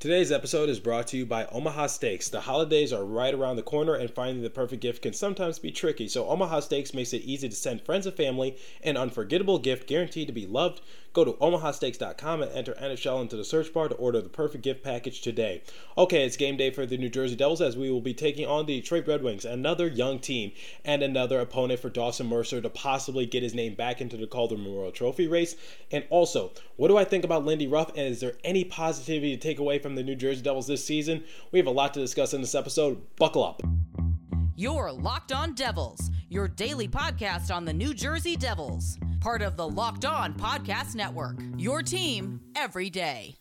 Today's episode is brought to you by Omaha Steaks. The holidays are right around the corner, and finding the perfect gift can sometimes be tricky. So, Omaha Steaks makes it easy to send friends and family an unforgettable gift guaranteed to be loved. Go to omahasteaks.com and enter NHL into the search bar to order the perfect gift package today. Okay, it's game day for the New Jersey Devils as we will be taking on the Detroit Red Wings, another young team and another opponent for Dawson Mercer to possibly get his name back into the Calder Memorial Trophy race. And also, what do I think about Lindy Ruff, and is there any positivity to take away from the New Jersey Devils this season? We have a lot to discuss in this episode. Buckle up. You're Locked On Devils, your daily podcast on the New Jersey Devils, part of the Locked On Podcast Network. Your team every day.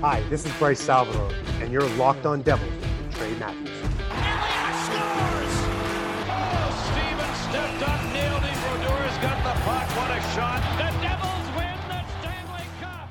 Hi, this is Bryce Salvador, and you're Locked On Devils with Trey Matthews. Elliott scores! Steven stepped up, nailed it. Rodors got the puck. What a shot! The Devils win the Stanley Cup.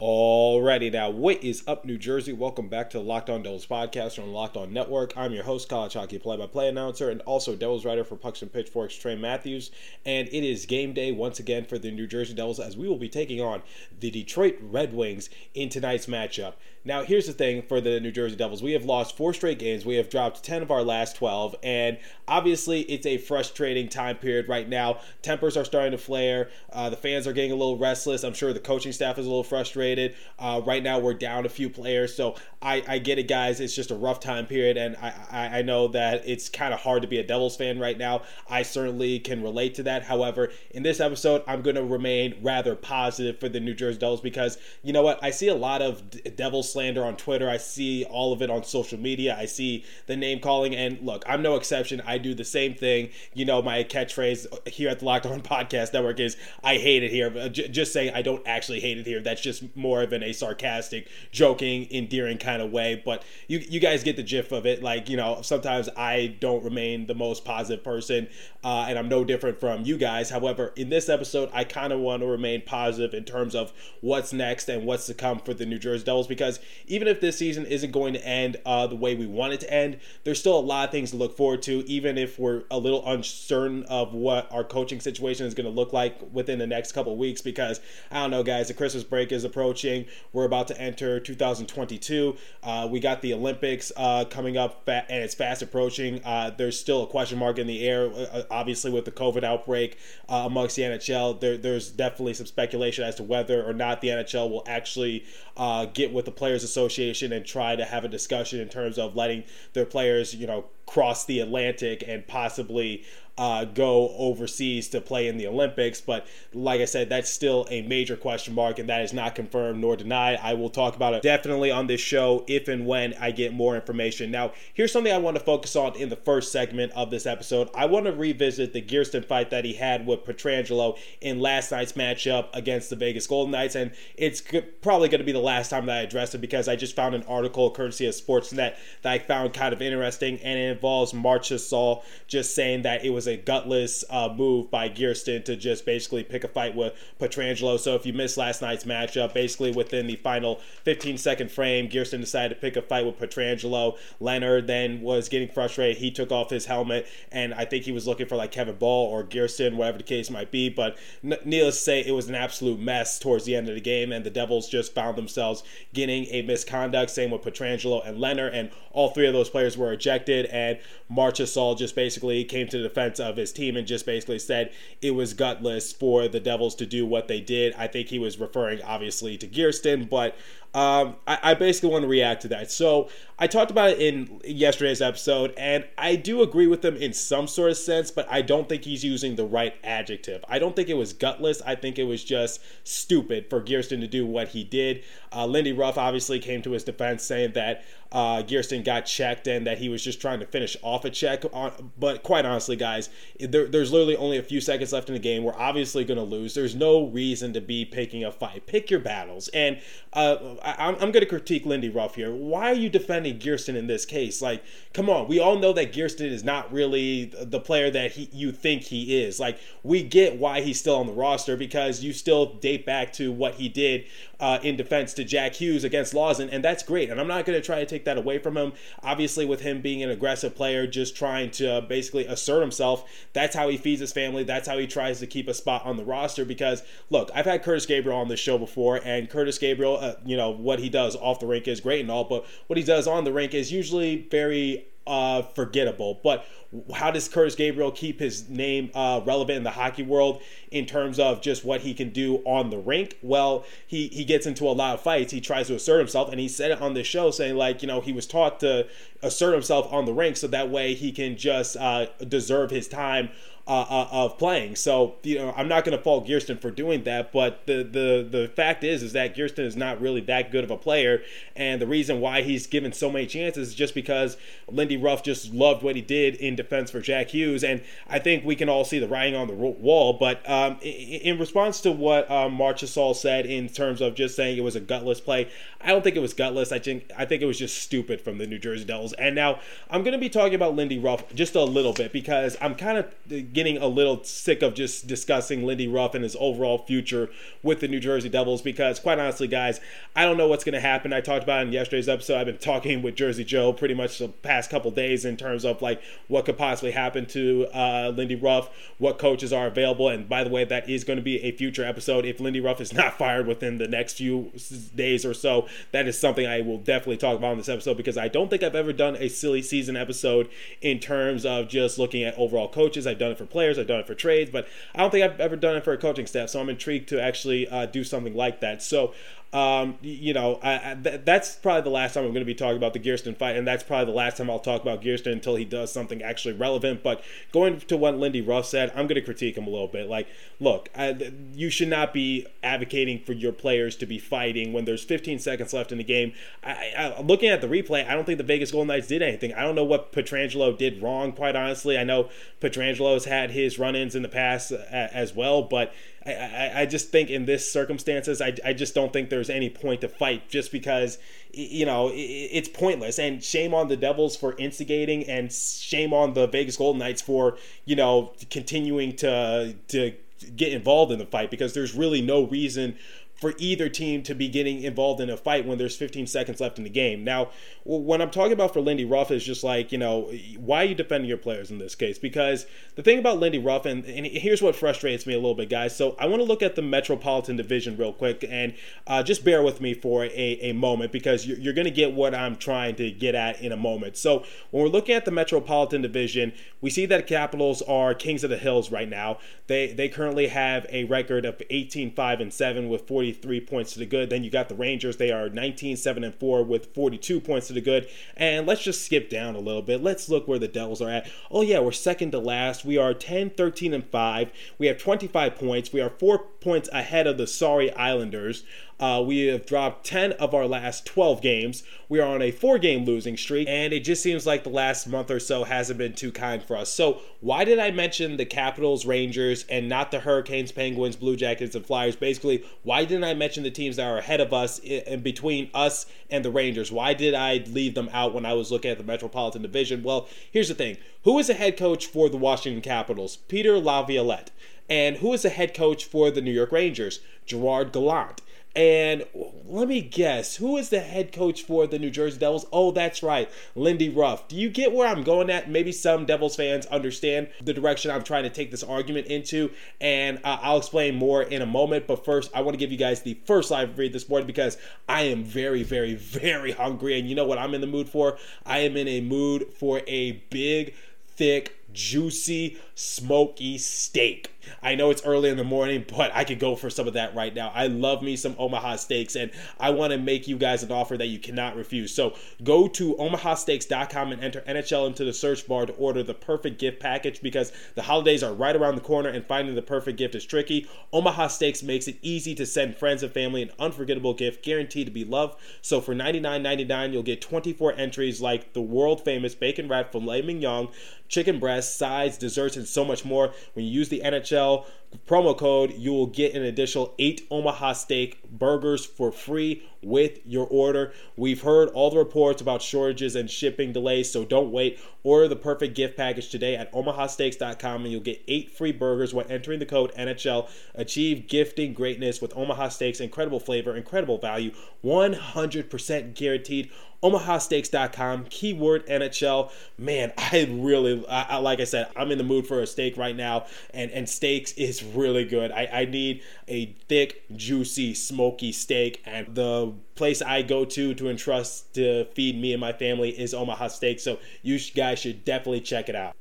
Oh, Alrighty, now what is up, New Jersey? Welcome back to the Locked On Devils podcast on Locked On Network. I'm your host, college hockey play-by-play announcer, and also Devils writer for Pucks and Pitchforks, Trey Matthews. And it is game day once again for the New Jersey Devils as we will be taking on the Detroit Red Wings in tonight's matchup. Now, here's the thing for the New Jersey Devils: we have lost four straight games. We have dropped ten of our last twelve, and obviously, it's a frustrating time period right now. Tempers are starting to flare. Uh, the fans are getting a little restless. I'm sure the coaching staff is a little frustrated. Uh, right now, we're down a few players, so I, I get it, guys. It's just a rough time period, and I, I, I know that it's kind of hard to be a Devils fan right now. I certainly can relate to that. However, in this episode, I'm going to remain rather positive for the New Jersey Devils because you know what? I see a lot of D- Devils slander on Twitter. I see all of it on social media. I see the name calling, and look, I'm no exception. I do the same thing. You know, my catchphrase here at the Locked On Podcast Network is "I hate it here." J- just saying, I don't actually hate it here. That's just more of an a sarcastic, joking, endearing kind of way. But you you guys get the gist of it. Like you know, sometimes I don't remain the most positive person, uh, and I'm no different from you guys. However, in this episode, I kind of want to remain positive in terms of what's next and what's to come for the New Jersey Devils because even if this season isn't going to end uh, the way we want it to end, there's still a lot of things to look forward to. Even if we're a little uncertain of what our coaching situation is going to look like within the next couple weeks, because I don't know, guys, the Christmas break is approaching. We're about to enter 2022. Uh, we got the Olympics uh, coming up, fa- and it's fast approaching. Uh, there's still a question mark in the air, uh, obviously with the COVID outbreak uh, amongst the NHL. There, there's definitely some speculation as to whether or not the NHL will actually uh, get with the Players Association and try to have a discussion in terms of letting their players, you know, cross the Atlantic and possibly uh, go overseas to play in the Olympics. But like I said, that's still a major question mark, and that is not confirmed nor denied. I will talk about it definitely on this show if and when I get more information. Now, here's something I want to focus on in the first segment of this episode. I want to revisit the Geertsen fight that he had with Pietrangelo in last night's matchup against the Vegas Golden Knights, and it's probably going to be the last time that I address it because I just found an article courtesy of Sportsnet that I found kind of interesting, and involves Marchessault just saying that it was a gutless uh, move by Geertsen to just basically pick a fight with Pietrangelo. So if you missed last night's matchup, basically within the final 15 second frame, Geertsen decided to pick a fight with Pietrangelo. Lehner then was getting frustrated. He took off his helmet, and I think he was looking for like Kevin Bahl or Geertsen, whatever the case might be. But n- needless to say, it was an absolute mess towards the end of the game, and the Devils just found themselves getting a misconduct. Same with Pietrangelo and Lehner, and all three of those players were ejected. And Marchessault just basically came to the defense of his team and just basically said it was gutless for the Devils to do what they did. I think he was referring obviously to Geertsen, but um, I, I, basically want to react to that. So I talked about it in yesterday's episode, and I do agree with him in some sort of sense, but I don't think he's using the right adjective. I don't think it was gutless. I think it was just stupid for Geertsen to do what he did. Uh, Lindy Ruff obviously came to his defense saying that uh, Geertsen got checked and that he was just trying to finish off a check. On, but quite honestly, guys, there, there's literally only a few seconds left in the game. We're obviously going to lose. There's no reason to be picking a fight. Pick your battles. And uh, I, am going to critique Lindy Ruff here. Why are you defending Geertsen in this case? Like, come on. We all know that Geertsen is not really the player that he, you think he is. Like, we get why he's still on the roster because you still date back to what he did uh, in defense to Jack Hughes against Lawson, and that's great. And I'm not going to try to take that away from him. Obviously, with him being an aggressive player just trying to basically assert himself. That's how he feeds his family. That's how he tries to keep a spot on the roster. Because look, I've had Curtis Gabriel on this show before, and Curtis Gabriel, uh, you know what he does off the rink is great and all, but what he does on the rink is usually very uh, forgettable. But how does Curtis Gabriel keep his name uh, relevant in the hockey world in terms of just what he can do on the rink? Well, he, he gets into a lot of fights. He tries to assert himself, and he said it on this show, saying like, you know, he was taught to assert himself on the rink so that way he can just uh, deserve his time uh, uh, of playing. So you know, I'm not going to fault Geertsen for doing that, but the the the fact is is that Geertsen is not really that good of a player, and the reason why he's given so many chances is just because Lindy Ruff just loved what he did in defense for Jack Hughes, and I think we can all see the writing on the wall. But um, in response to what um, Marchessault said in terms of just saying it was a gutless play, I don't think it was gutless. I think I think it was just stupid from the New Jersey Devils. And now I'm going to be talking about Lindy Ruff just a little bit because I'm kind of getting a little sick of just discussing Lindy Ruff and his overall future with the New Jersey Devils because, quite honestly, guys, I don't know what's going to happen. I talked about in yesterday's episode. I've been talking with Jersey Joe pretty much the past couple days in terms of like what could possibly happen to uh, Lindy Ruff, what coaches are available, and by the way, that is going to be a future episode. If Lindy Ruff is not fired within the next few days or so, that is something I will definitely talk about in this episode because I don't think I've ever done a silly season episode in terms of just looking at overall coaches. I've done it for players, I've done it for trades, but I don't think I've ever done it for a coaching staff. So I'm intrigued to actually uh, do something like that. So um, you know, I, I, th- that's probably the last time I'm going to be talking about the Geertsen fight, and that's probably the last time I'll talk about Geertsen until he does something actually relevant. But going to what Lindy Ruff said, I'm going to critique him a little bit. Like, look, I, you should not be advocating for your players to be fighting when there's 15 seconds left in the game. I, looking at the replay, I don't think the Vegas Golden Knights did anything. I don't know what Pietrangelo did wrong, quite honestly. I know Pietrangelo's had his run-ins in the past uh, as well, but I, I, I, just think in this circumstances, I, I just don't think there's any point to fight just because, you know, it's pointless. And shame on the Devils for instigating and shame on the Vegas Golden Knights for, you know, continuing to, to get involved in the fight because there's really no reason for either team to be getting involved in a fight when there's 15 seconds left in the game. Now, when I'm talking about for Lindy Ruff is just like, you know, why are you defending your players in this case? Because the thing about Lindy Ruff, and, and here's what frustrates me a little bit, guys. So I want to look at the Metropolitan Division real quick and uh, just bear with me for a, a moment because you're, you're going to get what I'm trying to get at in a moment. So when we're looking at the Metropolitan Division, we see that Capitals are kings of the hills right now. They they currently have a record of 18 5 and 7 with 43 points to the good. Then you got the Rangers. They are 19 7 and 4 with 42 points to the good. And let's just skip down a little bit. Let's look where the Devils are at. Oh yeah, we're second to last. We are 10 13 and 5. We have 25 points. We are 4 points ahead of the sorry Islanders. Uh, we have dropped 10 of our last 12 games. We are on a four game losing streak, and it just seems like the last month or so hasn't been too kind for us. So, why did I mention the Capitals, Rangers, and not the Hurricanes, Penguins, Blue Jackets, and Flyers? Basically, why didn't I mention the teams that are ahead of us in between us and the Rangers? Why did I leave them out when I was looking at the Metropolitan Division? Well, here's the thing who is the head coach for the Washington Capitals? Peter Laviolette. And who is the head coach for the New York Rangers? Gerard Gallant. And let me guess, who is the head coach for the New Jersey Devils? Oh, that's right, Lindy Ruff. Do you get where I'm going at? Maybe some Devils fans understand the direction I'm trying to take this argument into, and uh, I'll explain more in a moment. But first, I want to give you guys the first live read this morning because I am very, very, very hungry. And you know what I'm in the mood for? I am in a mood for a big, thick, juicy, smoky steak. I know it's early in the morning, but I could go for some of that right now. I love me some Omaha steaks, and I want to make you guys an offer that you cannot refuse. So go to omahasteaks.com and enter NHL into the search bar to order the perfect gift package because the holidays are right around the corner and finding the perfect gift is tricky. Omaha Steaks makes it easy to send friends and family an unforgettable gift guaranteed to be loved. So for $99.99, you'll get 24 entries like the world famous bacon wrapped filet mignon, chicken breast, sides, desserts, and so much more. When you use the NHL promo code, you will get an additional eight Omaha Steak burgers for free with your order. We've heard all the reports about shortages and shipping delays, so don't wait. Order the perfect gift package today at omahasteaks.com and you'll get eight free burgers when entering the code NHL. Achieve gifting greatness with Omaha Steaks, incredible flavor, incredible value, 100% guaranteed. omahasteaks.com, keyword NHL. Man, I really, I, I, like I said, I'm in the mood for a steak right now, and, and steaks is really good. I, I need a thick, juicy, smoky steak, and the place I go to to entrust to feed me and my family is Omaha Steaks, so you guys should definitely check it out.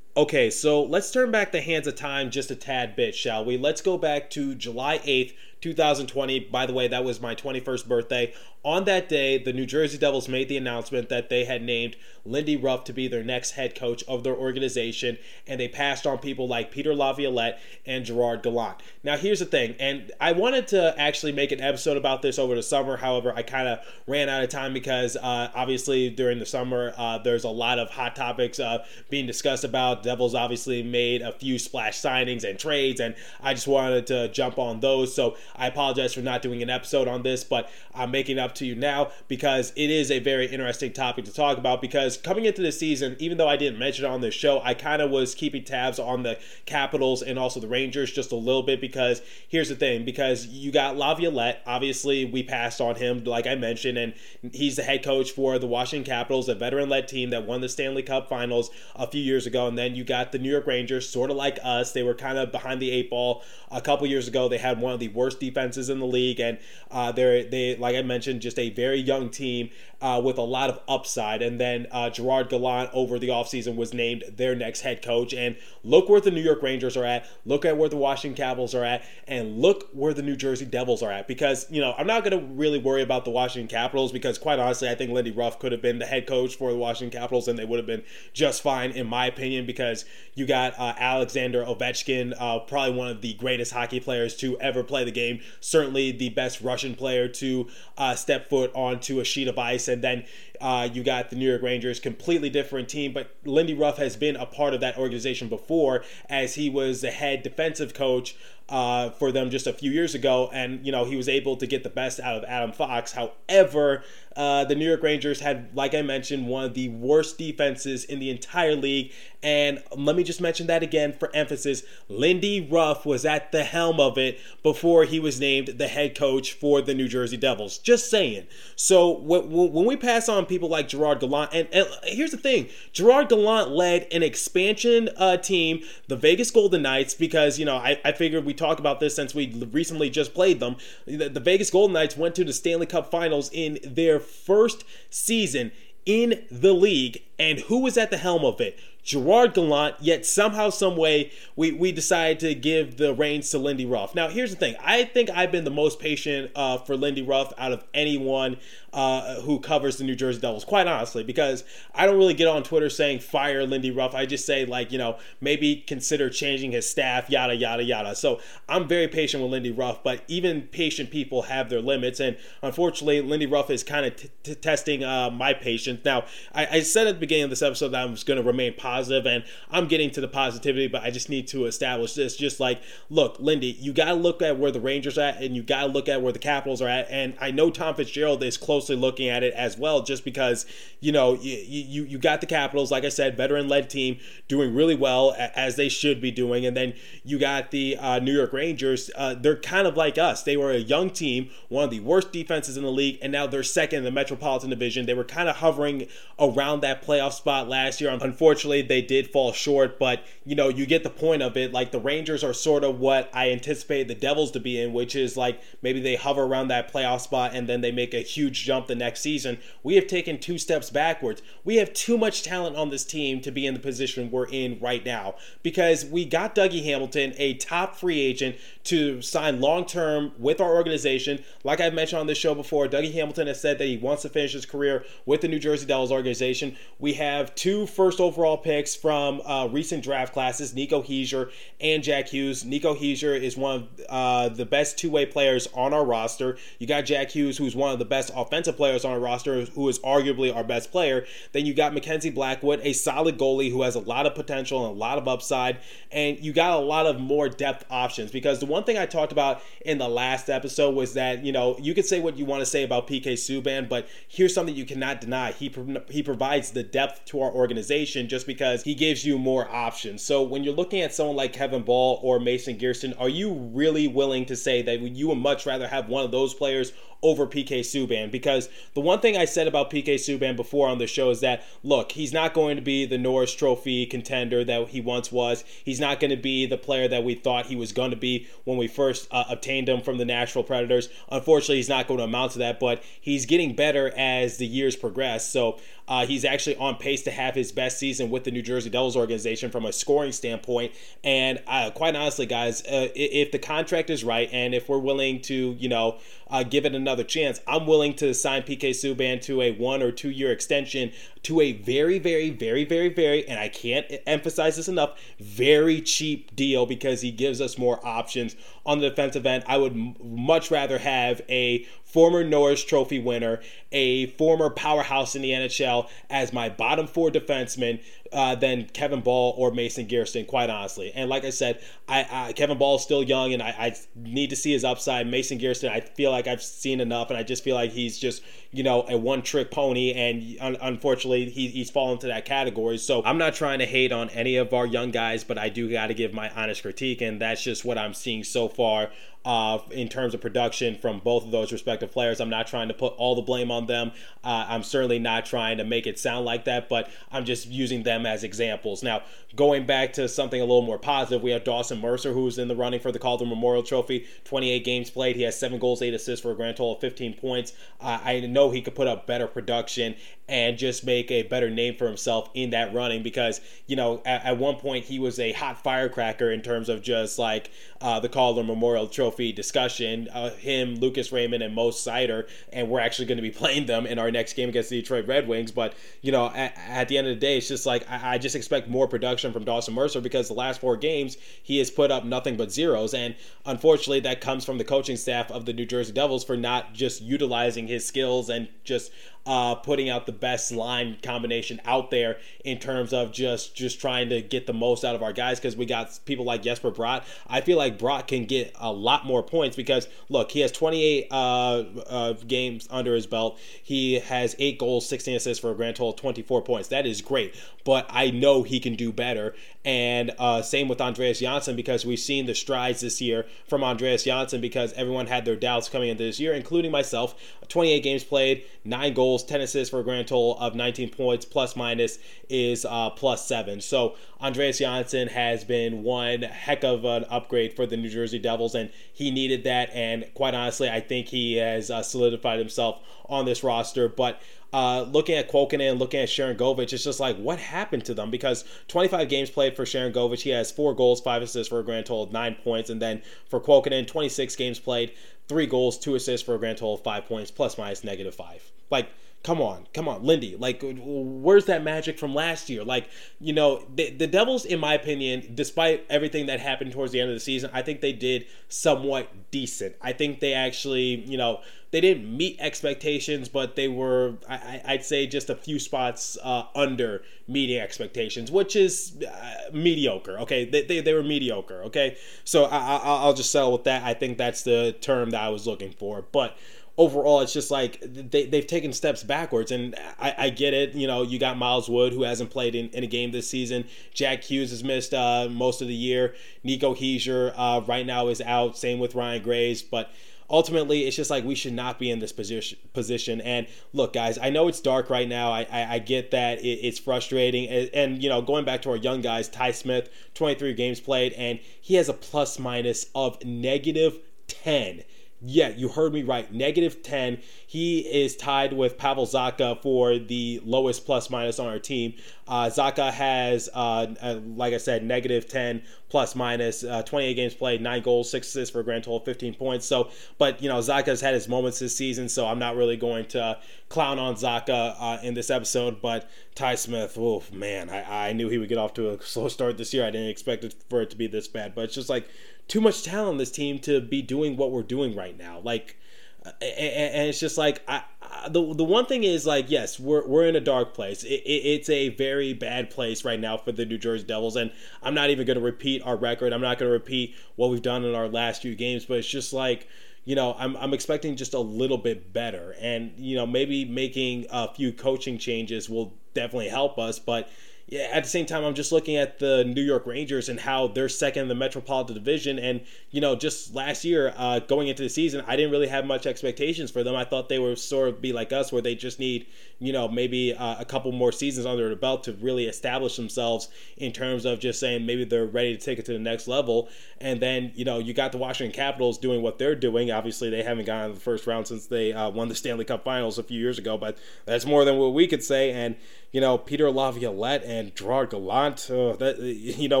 Okay, so let's turn back the hands of time just a tad bit, shall we? Let's go back to July 8th, 2020. By the way, that was my 21st birthday. On that day, the New Jersey Devils made the announcement that they had named Lindy Ruff to be their next head coach of their organization, and they passed on people like Peter Laviolette and Gerard Gallant. Now, here's the thing, and I wanted to actually make an episode about this over the summer. However, I kind of ran out of time because uh, obviously during the summer, uh, there's a lot of hot topics uh, being discussed about. Devils obviously made a few splash signings and trades, and I just wanted to jump on those. So I apologize for not doing an episode on this, but I'm making up to you now because it is a very interesting topic to talk about. Because coming into the season, even though I didn't mention it on this show, I kind of was keeping tabs on the Capitals and also the Rangers just a little bit because here's the thing because you got Laviolette, obviously we passed on him, like I mentioned, and he's the head coach for the Washington Capitals, a veteran led team that won the Stanley Cup finals a few years ago. And then you got the New York Rangers, sort of like us. They were kind of behind the eight ball a couple years ago. They had one of the worst defenses in the league, and uh, they're they like I mentioned, just a very young team uh, with a lot of upside. And then uh, Gerard Gallant over the offseason was named their next head coach. And look where the New York Rangers are at. Look at where the Washington Capitals are at. And look where the New Jersey Devils are at. Because, you know, I'm not going to really worry about the Washington Capitals because, quite honestly, I think Lindy Ruff could have been the head coach for the Washington Capitals and they would have been just fine, in my opinion, because you got uh, Alexander Ovechkin, uh, probably one of the greatest hockey players to ever play the game. Certainly the best Russian player to uh, step foot onto a sheet of ice and then uh, you got the New York Rangers, completely different team. But Lindy Ruff has been a part of that organization before, as he was the head defensive coach uh, for them just a few years ago, and you know he was able to get the best out of Adam Fox. However, uh, the New York Rangers had, like I mentioned, one of the worst defenses in the entire league. And let me just mention that again for emphasis. Lindy Ruff was at the helm of it before he was named the head coach for the New Jersey Devils. Just saying. So when we pass on people like Gerard Gallant, and, and here's the thing Gerard Gallant led an expansion uh, team, the Vegas Golden Knights, because, you know, I, I figured we talked about this since we recently just played them. The, the Vegas Golden Knights went to the Stanley Cup finals in their first season in the league. And who was at the helm of it? Gerard Gallant, yet somehow, some way, we, we decided to give the reins to Lindy Ruff. Now, here's the thing. I think I've been the most patient uh, for Lindy Ruff out of anyone uh, who covers the New Jersey Devils, quite honestly, because I don't really get on Twitter saying fire Lindy Ruff. I just say, like, you know, maybe consider changing his staff, yada, yada, yada. So I'm very patient with Lindy Ruff, but even patient people have their limits. And unfortunately, Lindy Ruff is kind of t- t- testing uh, my patience. Now, I-, I said at the beginning of this episode that I was going to remain positive positive, and I'm getting to the positivity, but I just need to establish this. Just like, look, Lindy, you got to look at where the Rangers at, and you got to look at where the Capitals are at. And I know Tom Fitzgerald is closely looking at it as well, just because you know you you, you got the Capitals, like I said, veteran-led team doing really well as they should be doing, and then you got the uh, New York Rangers. Uh, they're kind of like us. They were a young team, one of the worst defenses in the league, and now they're second in the Metropolitan Division. They were kind of hovering around that playoff spot last year. Unfortunately, they did fall short, but you know, you get the point of it. Like the Rangers are sort of what I anticipate the Devils to be in, which is like maybe they hover around that playoff spot and then they make a huge jump the next season. We have taken two steps backwards. We have too much talent on this team to be in the position we're in right now because we got Dougie Hamilton, a top free agent, to sign long term with our organization. Like I've mentioned on this show before, Dougie Hamilton has said that he wants to finish his career with the New Jersey Devils organization. We have two first overall picks from uh, recent draft classes, Nico Hischier and Jack Hughes. Nico Hischier is one of uh, the best two way players on our roster. You got Jack Hughes, who's one of the best offensive players on our roster, who is arguably our best player. Then you got Mackenzie Blackwood, a solid goalie who has a lot of potential and a lot of upside. And you got a lot of more depth options because the one thing I talked about in the last episode was that you know you could say what you want to say about PK Subban, but here's something you cannot deny: he he provides the depth to our organization just because because he gives you more options. So when you're looking at someone like Kevin Bahl or Mason Geertsen, are you really willing to say that you would much rather have one of those players over PK Subban because the one thing I said about PK Subban before on the show is that look, he's not going to be the Norris Trophy contender that he once was. He's not going to be the player that we thought he was going to be when we first uh, obtained him from the Nashville Predators. Unfortunately, he's not going to amount to that, but he's getting better as the years progress. So uh, he's actually on pace to have his best season with the New Jersey Devils organization from a scoring standpoint. And uh, quite honestly, guys, uh, if the contract is right and if we're willing to, you know, uh, give it another chance, I'm willing to sign PK Subban to a one or two year extension to a very, very, very, very, very, and I can't emphasize this enough, very cheap deal because he gives us more options on the defensive end. I would m- much rather have a former Norris Trophy winner, a former powerhouse in the NHL as my bottom four defenseman uh, than Kevin Bahl or Mason Geertsen, quite honestly. And like I said, I, I Kevin Bahl is still young, and I, I, need to see his upside. Mason Geertsen, I feel like I've seen enough, and I just feel like he's just you know a one trick pony, and un- unfortunately he, he's fallen into that category. So I'm not trying to hate on any of our young guys, but I do got to give my honest critique, and that's just what I'm seeing so far uh, in terms of production from both of those respective players. I'm not trying to put all the blame on them. Uh, I'm certainly not trying to make it sound like that, but I'm just using them as examples. Now, going back to something a little more positive, we have Dawson Mercer, who's in the running for the Calder Memorial Trophy. 28 games played. He has seven goals, eight assists for a grand total of 15 points. Uh, I know he could put up better production and just make a better name for himself in that running because, you know, at, at one point he was a hot firecracker in terms of just like uh, the Calder Memorial Trophy discussion. Uh, him, Lucas Raymond, and Mo Seider, and we're actually going to be playing them in our next game against the Detroit Red Wings. But, you know, at, at the end of the day, it's just like I, I just expect more production from Dawson Mercer because the last four games he has put up nothing but zeros. And unfortunately, that comes from the coaching staff of the New Jersey Devils for not just utilizing his skills and just uh, putting out the best line combination out there in terms of just just trying to get the most out of our guys because we got people like Jesper Bratt. I feel like Bratt can get a lot more points because look, he has 28 uh, uh, games under his belt. He has eight goals, 16 assists for a grand total of 24 points. That is great, but I know he can do better. And uh, same with Andreas Johnsson because we've seen the strides this year from Andreas Johnsson because everyone had their doubts coming into this year, including myself. 28 games played, nine goals, 10 assists for a grand total of 19 points, plus minus is uh, plus seven. So Andreas Johnsson has been one heck of an upgrade for the New Jersey Devils, and he needed that. And quite honestly, I think he has uh, solidified himself on this roster. But uh, looking at Kuokkanen, looking at Sharangovich, it's just like what happened to them because 25 games played for Sharangovich, he has four goals, five assists for a grand total of nine points, and then for Kuokkanen, 26 games played, three goals, two assists for a grand total of five points, plus minus negative five. Like come on, come on, Lindy. Like, where's that magic from last year? Like, you know, the, the Devils, in my opinion, despite everything that happened towards the end of the season, I think they did somewhat decent. I think they actually, you know, they didn't meet expectations, but they were, I, would say, just a few spots uh, under meeting expectations, which is uh, mediocre. Okay, they, they, they, were mediocre. Okay, so I, I, I'll just settle with that. I think that's the term that I was looking for, but overall, it's just like they, they've taken steps backwards. And I, I, get it. You know, you got Miles Wood, who hasn't played in, in a game this season. Jack Hughes has missed uh, most of the year. Nico Hischier uh, right now is out. Same with Ryan Graves. But ultimately it's just like we should not be in this position position and look guys i know it's dark right now i i, I get that it, it's frustrating and, and, you know going back to our young guys ty smith 23 games played and he has a plus minus of negative 10 yeah, you heard me right. Negative 10. He is tied with Pavel Zacha for the lowest plus minus on our team. Uh, Zacha has, uh, uh, like I said, negative 10 plus minus, uh, 28 games played, 9 goals, 6 assists for a grand total of 15 points. So, but, you know, Zacha's had his moments this season, so I'm not really going to clown on Zacha uh, in this episode. But Ty Smith, oh, man, I, I knew he would get off to a slow start this year. I didn't expect it for it to be this bad, but it's just like, too much talent on this team to be doing what we're doing right now. Like, and it's just like I, I, the the one thing is like yes we're we're in a dark place. It, it, it's a very bad place right now for the New Jersey Devils. And I'm not even going to repeat our record. I'm not going to repeat what we've done in our last few games. But it's just like you know I'm I'm expecting just a little bit better. And you know maybe making a few coaching changes will definitely help us. But yeah, at the same time, I'm just looking at the New York Rangers and how they're second in the Metropolitan Division. And, you know, just last year, uh, going into the season, I didn't really have much expectations for them. I thought they would sort of be like us, where they just need, you know, maybe uh, a couple more seasons under the belt to really establish themselves in terms of just saying maybe they're ready to take it to the next level. And then, you know, you got the Washington Capitals doing what they're doing. Obviously, they haven't gotten the first round since they uh, won the Stanley Cup Finals a few years ago, but that's more than what we could say. And you know, Peter Laviolette and Gerard Gallant. Uh, that you know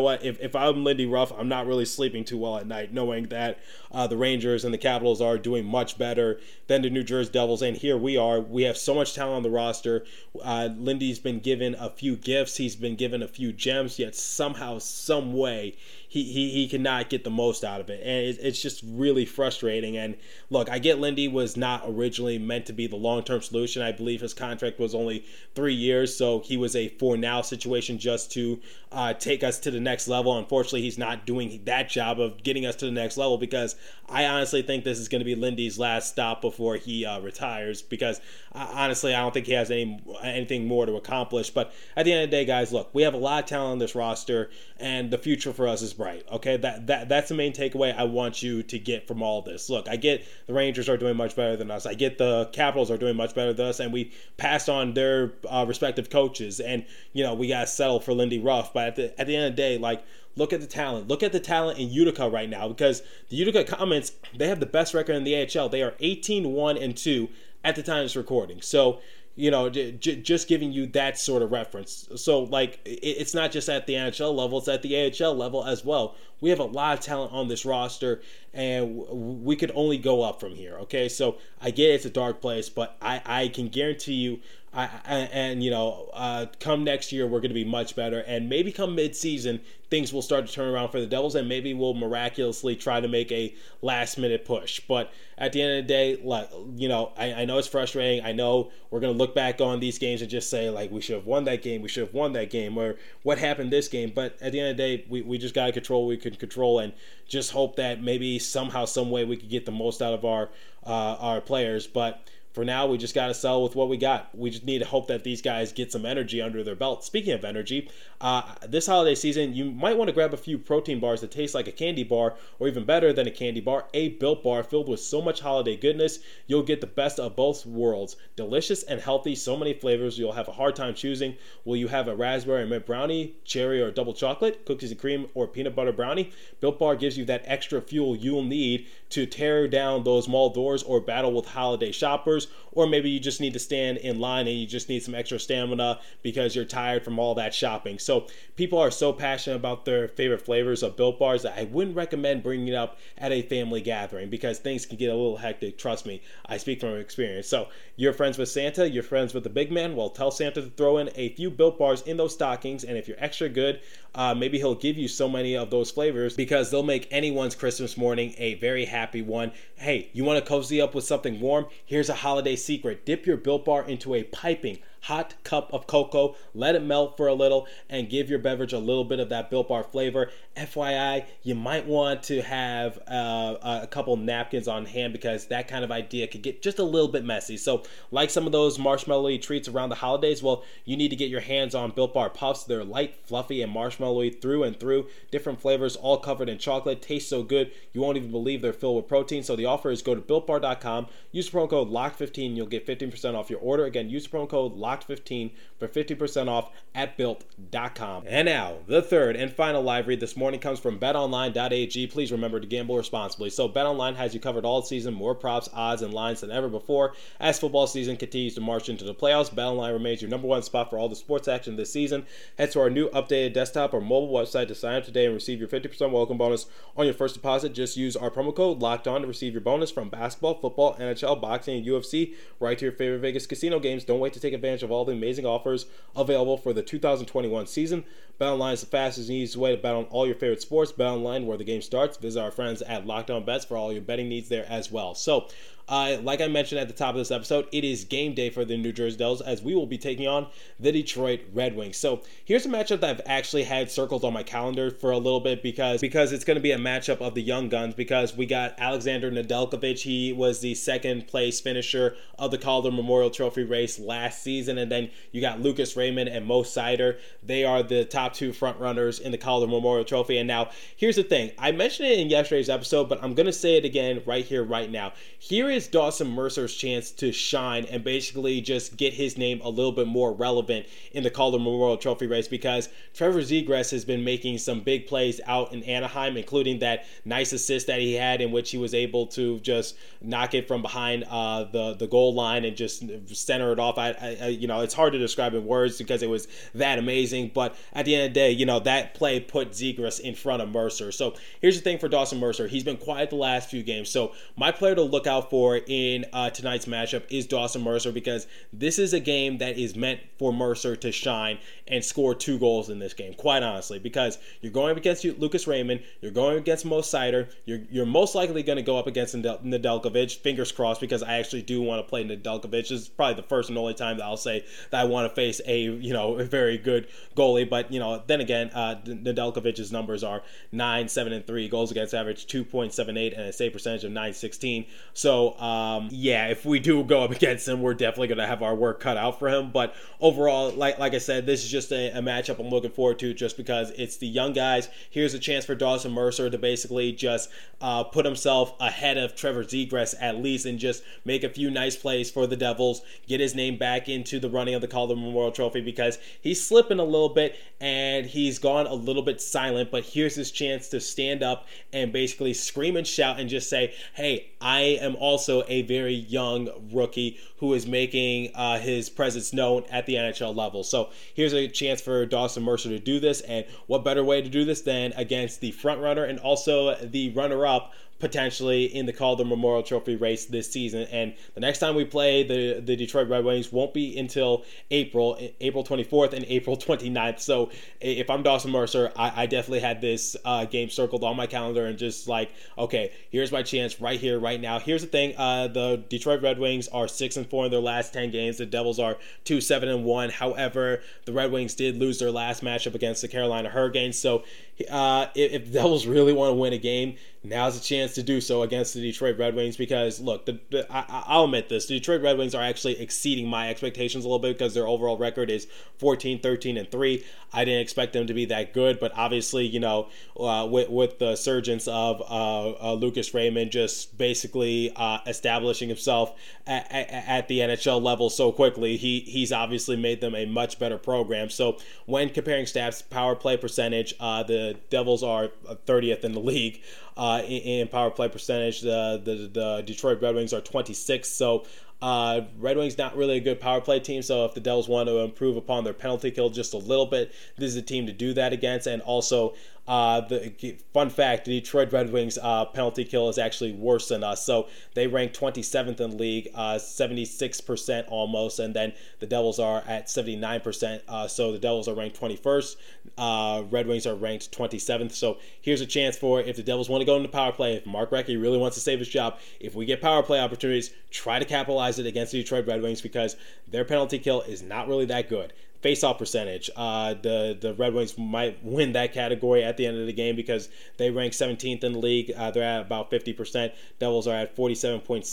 what? If, if I'm Lindy Ruff, I'm not really sleeping too well at night, knowing that uh, the Rangers and the Capitals are doing much better than the New Jersey Devils, and here we are. We have so much talent on the roster. Uh, Lindy's been given a few gifts. He's been given a few gems. Yet somehow, some way, he, he, he cannot get the most out of it. And it, it's just really frustrating. And look, I get Lindy was not originally meant to be the long term solution. I believe his contract was only three years, so he was a for now situation just to uh, take us to the next level. Unfortunately, he's not doing that job of getting us to the next level because I honestly think this is going to be Lindy's last stop before he uh, retires. Because uh, honestly, I don't think he has any anything more to accomplish. But at the end of the day, guys, look, we have a lot of talent on this roster, and the future for us is bright. Okay, that that that's the main takeaway I want you to get from all this. Look, I get the Rangers are doing much better than us. I get the Capitals are doing much better than us, and we passed on their uh, respective coaches, and you know we got to settle for Lindy Ruff. But at the at the end of the day, like look at the talent. Look at the talent in Utica right now because the Utica Comets, they have the best record in the AHL. They are 18 1 and 2 at the time of this recording. So you know, j- just giving you that sort of reference. So, like, it- it's not just at the NHL level, it's at the AHL level as well. We have a lot of talent on this roster, and we could only go up from here, okay? So, I get it's a dark place, but I, I can guarantee you, I, and, you know, uh, come next year, we're going to be much better. And maybe come mid-season, things will start to turn around for the Devils, and maybe we'll miraculously try to make a last-minute push. But at the end of the day, like, you know, I, I know it's frustrating. I know we're going to look back on these games and just say, like, we should have won that game. We should have won that game. Or what happened this game. But at the end of the day, we, we just got to control what we can control and just hope that maybe somehow, some way we could get the most out of our, uh, our players. But for now, we just got to sell with what we got. We just need to hope that these guys get some energy under their belt. Speaking of energy, uh, this holiday season, you might want to grab a few protein bars that taste like a candy bar, or even better than a candy bar, a built bar filled with so much holiday goodness. You'll get the best of both worlds. Delicious and healthy, so many flavors you'll have a hard time choosing. Will you have a raspberry mint brownie, cherry or double chocolate, cookies and cream, or peanut butter brownie? Built Bar gives you that extra fuel you'll need to tear down those mall doors or battle with holiday shoppers, or maybe you just need to stand in line and you just need some extra stamina because you're tired from all that shopping. So people are so passionate about their favorite flavors of Built Bars that I wouldn't recommend bringing it up at a family gathering because things can get a little hectic. Trust me, I speak from experience. So you're friends with Santa, you're friends with the big man. Well, tell Santa to throw in a few Built Bars in those stockings, and if you're extra good, uh, maybe he'll give you so many of those flavors because they'll make anyone's Christmas morning a very happy one. Hey, you want to cozy up with something warm? Here's a holiday secret: dip your Built Bar into a piping hot cup of cocoa, let it melt for a little, and give your beverage a little bit of that Built Bar flavor. FYI, you might want to have uh, a couple napkins on hand because that kind of idea could get just a little bit messy. So, like some of those marshmallowy treats around the holidays, well, you need to get your hands on Built Bar Puffs. They're light, fluffy, and marshmallowy through and through. Different flavors, all covered in chocolate. Taste so good, you won't even believe they're filled with protein. So, the offer is go to BuiltBar.com, use promo code LOCK15, and you'll get 15% off your order. Again, use promo code LOCKed15 for 50% off at Built.com. And now, the third and final live read this morning comes from BetOnline.ag. Please remember to gamble responsibly. So, BetOnline has you covered all season, more props, odds, and lines than ever before. As football season continues to march into the playoffs, BetOnline remains your number one spot for all the sports action this season. Head to our new updated desktop or mobile website to sign up today and receive your 50% welcome bonus on your first deposit. Just use our promo code Locked On to receive your bonus from basketball, football, NHL, boxing, and UFC right to your favorite Vegas casino games. Don't wait to take advantage of all the amazing offers available for the 2021 season. BetOnline is the fastest and easiest way to bet on all your favorite sports. BetOnline, where the game starts. Visit our friends at Lockdown Bets for all your betting needs there as well. So, uh, like I mentioned at the top of this episode, it is game day for the New Jersey Devils as we will be taking on the Detroit Red Wings. So here's a matchup that I've actually had circled on my calendar for a little bit because because it's going to be a matchup of the young guns because we got Alexander Nedeljkovic. He was the second place finisher of the Calder Memorial Trophy race last season. And then you got Lucas Raymond and Mo Seider. They are the top two front runners in the Calder Memorial Trophy. And now, here's the thing I mentioned it in yesterday's episode, but I'm going to say it again right here, right now. Here is Dawson Mercer's chance to shine and basically just get his name a little bit more relevant in the Calder Memorial Trophy race because Trevor Zegras has been making some big plays out in Anaheim, including that nice assist that he had in which he was able to just knock it from behind uh, the the goal line and just center it off. I, I, you know it's hard to describe in words because it was that amazing. But at the end of the day, you know that play put Zegras in front of Mercer. So here's the thing for Dawson Mercer: he's been quiet the last few games. So my player to look out for in uh, tonight's matchup is Dawson Mercer because this is a game that is meant for Mercer to shine and score two goals in this game. Quite honestly, because you're going against Lucas Raymond, you're going against Mo Seider, you're you're most likely going to go up against Nedeljkovic. Fingers crossed, because I actually do want to play Nedeljkovic. This is probably the first and only time that I'll say that I want to face a you know a very good goalie. But you know, then again, uh, Nedeljkovic's numbers are nine, seven, and three goals against average, two point seven eight, and a save percentage of nine sixteen. So um, yeah, if we do go up against him, we're definitely going to have our work cut out for him. But overall, like like I said, this is just a, a matchup I'm looking forward to, just because it's the young guys. Here's a chance for Dawson Mercer to basically just uh, put himself ahead of Trevor Zegras at least, and just make a few nice plays for the Devils, get his name back into the running of the Calder Memorial Trophy because he's slipping a little bit and he's gone a little bit silent. But here's his chance to stand up and basically scream and shout and just say, "Hey, I am also a very young rookie who is making uh, his presence known at the NHL level." So here's a chance for Dawson Mercer to do this, and what better way to do this than against the front runner and also the runner-up potentially in the Calder Memorial Trophy race this season. And the next time we play the, the Detroit Red Wings won't be until April, April 24th and April 29th. So if I'm Dawson Mercer, I, I definitely had this uh, game circled on my calendar and just like, okay, here's my chance right here, right now. Here's the thing: uh, the Detroit Red Wings are six and four in their last 10 games. The Devils are two seven and one. However, the Red Wings did lose their last matchup against the Carolina Hurricanes. So uh, if, if the Devils really want to win a game, now's a chance to do so against the Detroit Red Wings because look, the, the, I, will admit this: the Detroit Red Wings are actually exceeding my expectations a little bit because their overall record is 14, 13, and three. I didn't expect them to be that good, but obviously, you know, uh, with, with the surgence of uh, uh, Lucas Raymond just basically uh, establishing himself at, at, at, the NHL level so quickly, he he's obviously made them a much better program. So when comparing stats, power play percentage, uh, the Devils are 30th in the league uh, in, in, power play percentage. The, the the Detroit Red Wings are 26. So uh, Red Wings not really a good power play team, so if the Devils want to improve upon their penalty kill just a little bit, this is a team to do that against. And also, uh, the fun fact: the Detroit Red Wings uh, penalty kill is actually worse than us. So they rank 27th in the league, uh, 76% almost, and then the Devils are at 79%. Uh, so the Devils are ranked 21st. Uh, Red Wings are ranked 27th. So here's a chance for if the Devils want to go into power play, if Mark Recchi really wants to save his job, if we get power play opportunities, try to capitalize it against the Detroit Red Wings because their penalty kill is not really that good faceoff percentage. Uh, the the Red Wings might win that category at the end of the game because they rank 17th in the league. Uh, they're at about 50%. Devils are at 47.6%,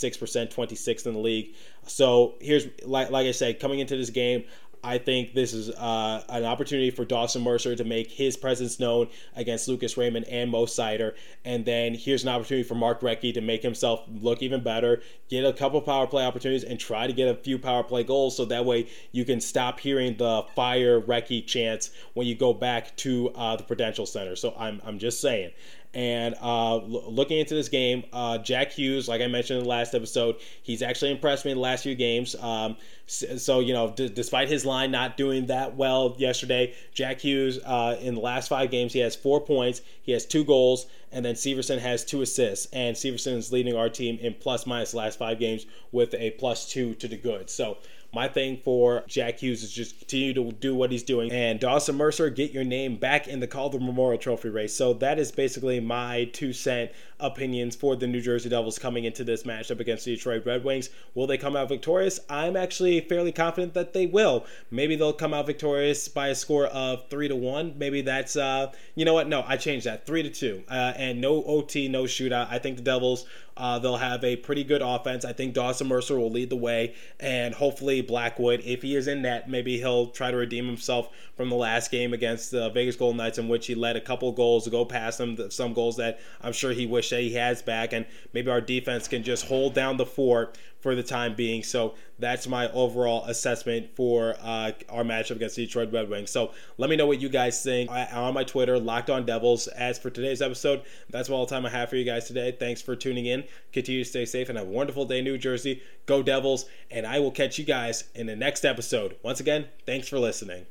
26th in the league. So here's like like I said, coming into this game, I think this is uh, an opportunity for Dawson Mercer to make his presence known against Lucas Raymond and Mo Seider. And then here's an opportunity for Mark Recchi to make himself look even better, get a couple power play opportunities, and try to get a few power play goals so that way you can stop hearing the fire Recchi chants when you go back to uh, the Prudential Center. So I'm, I'm just saying. And uh, l- looking into this game, uh, Jack Hughes, like I mentioned in the last episode, he's actually impressed me in the last few games. Um, so, you know, d- despite his line not doing that well yesterday, Jack Hughes uh, in the last five games, he has four points, he has two goals, and then Severson has two assists. And Severson is leading our team in plus minus last five games with a plus two to the good. So, my thing for Jack Hughes is just continue to do what he's doing. And Dawson Mercer, get your name back in the Calder Memorial Trophy race. So that is basically my two cent opinions for the New Jersey Devils coming into this matchup against the Detroit Red Wings. Will they come out victorious? I'm actually fairly confident that they will. Maybe they'll come out victorious by a score of three to one. Maybe that's uh, you know what? No, I changed that three to two, uh, and no OT, no shootout. I think the Devils uh, they'll have a pretty good offense. I think Dawson Mercer will lead the way, and hopefully Blackwood, if he is in net, maybe he'll try to redeem himself from the last game against the Vegas Golden Knights, in which he let a couple goals to go past them, some goals that I'm sure he wished that he has back, and maybe our defense can just hold down the fort for the time being. So that's my overall assessment for uh, our matchup against Detroit Red Wings. So let me know what you guys think on my Twitter, Locked On Devils. As for today's episode, that's all the time I have for you guys today. Thanks for tuning in. Continue to stay safe and have a wonderful day, New Jersey. Go Devils, and I will catch you guys in the next episode. Once again, thanks for listening.